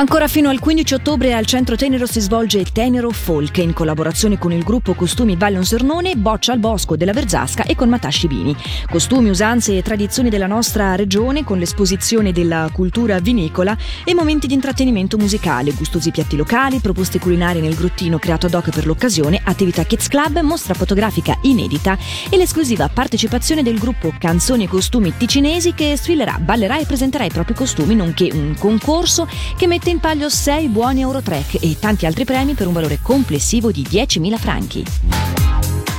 Ancora fino al 15 ottobre al Centro Tenero si svolge Tenero Folk in collaborazione con il gruppo Costumi Vallon Sernone, Boccia al Bosco della Verzasca e con Matasci Vini. Costumi, usanze e tradizioni della nostra regione con l'esposizione della cultura vinicola e momenti di intrattenimento musicale, gustosi piatti locali, proposte culinarie nel grottino creato ad hoc per l'occasione, attività Kids Club, mostra fotografica inedita e l'esclusiva partecipazione del gruppo Canzoni e Costumi Ticinesi che sfilerà, ballerà e presenterà i propri costumi, nonché un concorso che mette in palio 6 buoni Eurotrack e tanti altri premi per un valore complessivo di 10.000 franchi.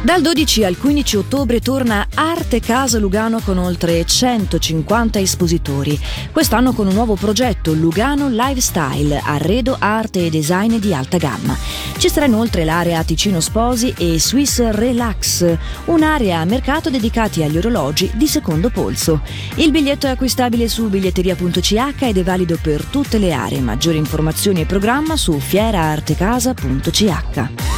Dal 12 al 15 ottobre torna Arte Casa Lugano con oltre 150 espositori. Quest'anno con un nuovo progetto Lugano Lifestyle, arredo, arte e design di alta gamma. Ci sarà inoltre l'area Ticino Sposi e Swiss Relax, un'area a mercato dedicati agli orologi di secondo polso. Il biglietto è acquistabile su biglietteria.ch ed è valido per tutte le aree. Maggiori informazioni e programma su fieraartecasa.ch.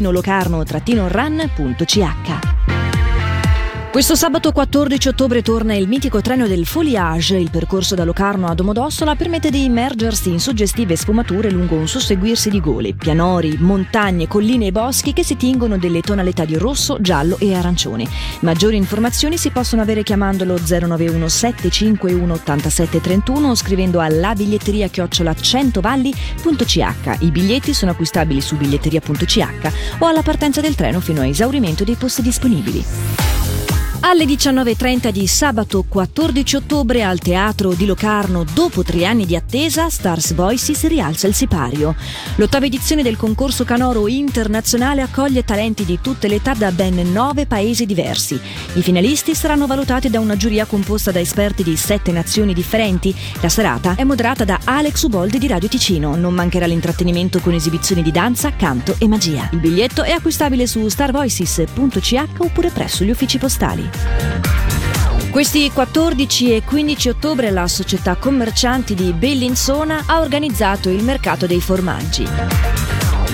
locarno-run.ch. Questo sabato 14 ottobre torna il mitico treno del Foliage. Il percorso da Locarno a Domodossola permette di immergersi in suggestive sfumature lungo un susseguirsi di gole, pianori, montagne, colline e boschi che si tingono delle tonalità di rosso, giallo e arancione. Maggiori informazioni si possono avere chiamandolo 091 751 8731 o scrivendo alla biglietteria chiocciola 100valli.ch. I biglietti sono acquistabili su biglietteria.ch o alla partenza del treno fino a esaurimento dei posti disponibili. Alle 19.30 di sabato 14 ottobre al Teatro di Locarno, dopo tre anni di attesa, Stars Voices rialza il sipario. L'ottava edizione del concorso canoro internazionale accoglie talenti di tutte le età da ben nove paesi diversi. I finalisti saranno valutati da una giuria composta da esperti di sette nazioni differenti. La serata è moderata da Alex Uboldi di Radio Ticino. Non mancherà l'intrattenimento con esibizioni di danza, canto e magia. Il biglietto è acquistabile su starvoices.ch oppure presso gli uffici postali. Questi 14 e 15 ottobre la società commercianti di Bellinzona ha organizzato il mercato dei formaggi.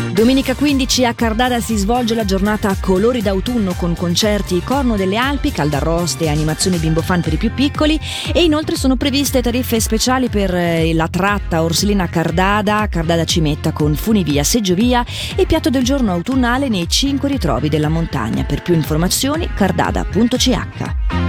Domenica 15 a Cardada si svolge la giornata Colori d'autunno con concerti Corno delle Alpi, caldarroste e animazioni bimbo fan per i più piccoli e inoltre sono previste tariffe speciali per eh, la tratta Orsilina Cardada, Cardada Cimetta con funivia, seggiovia e piatto del giorno autunnale nei cinque ritrovi della montagna. Per più informazioni cardada.ch.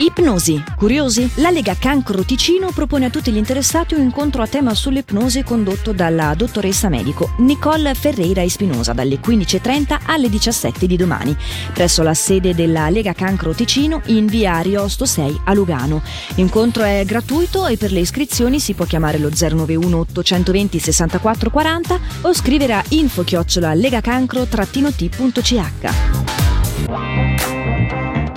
Ipnosi. Curiosi? La Lega Cancro Ticino propone a tutti gli interessati un incontro a tema sull'ipnosi condotto dalla dottoressa medico Nicole Ferreira Espinosa dalle 15.30 alle 17 di domani, presso la sede della Lega Cancro Ticino in via Ariosto 6 a Lugano. L'incontro è gratuito e per le iscrizioni si può chiamare lo 091 820 64 40 o scrivere a info-legacancro-t.ch.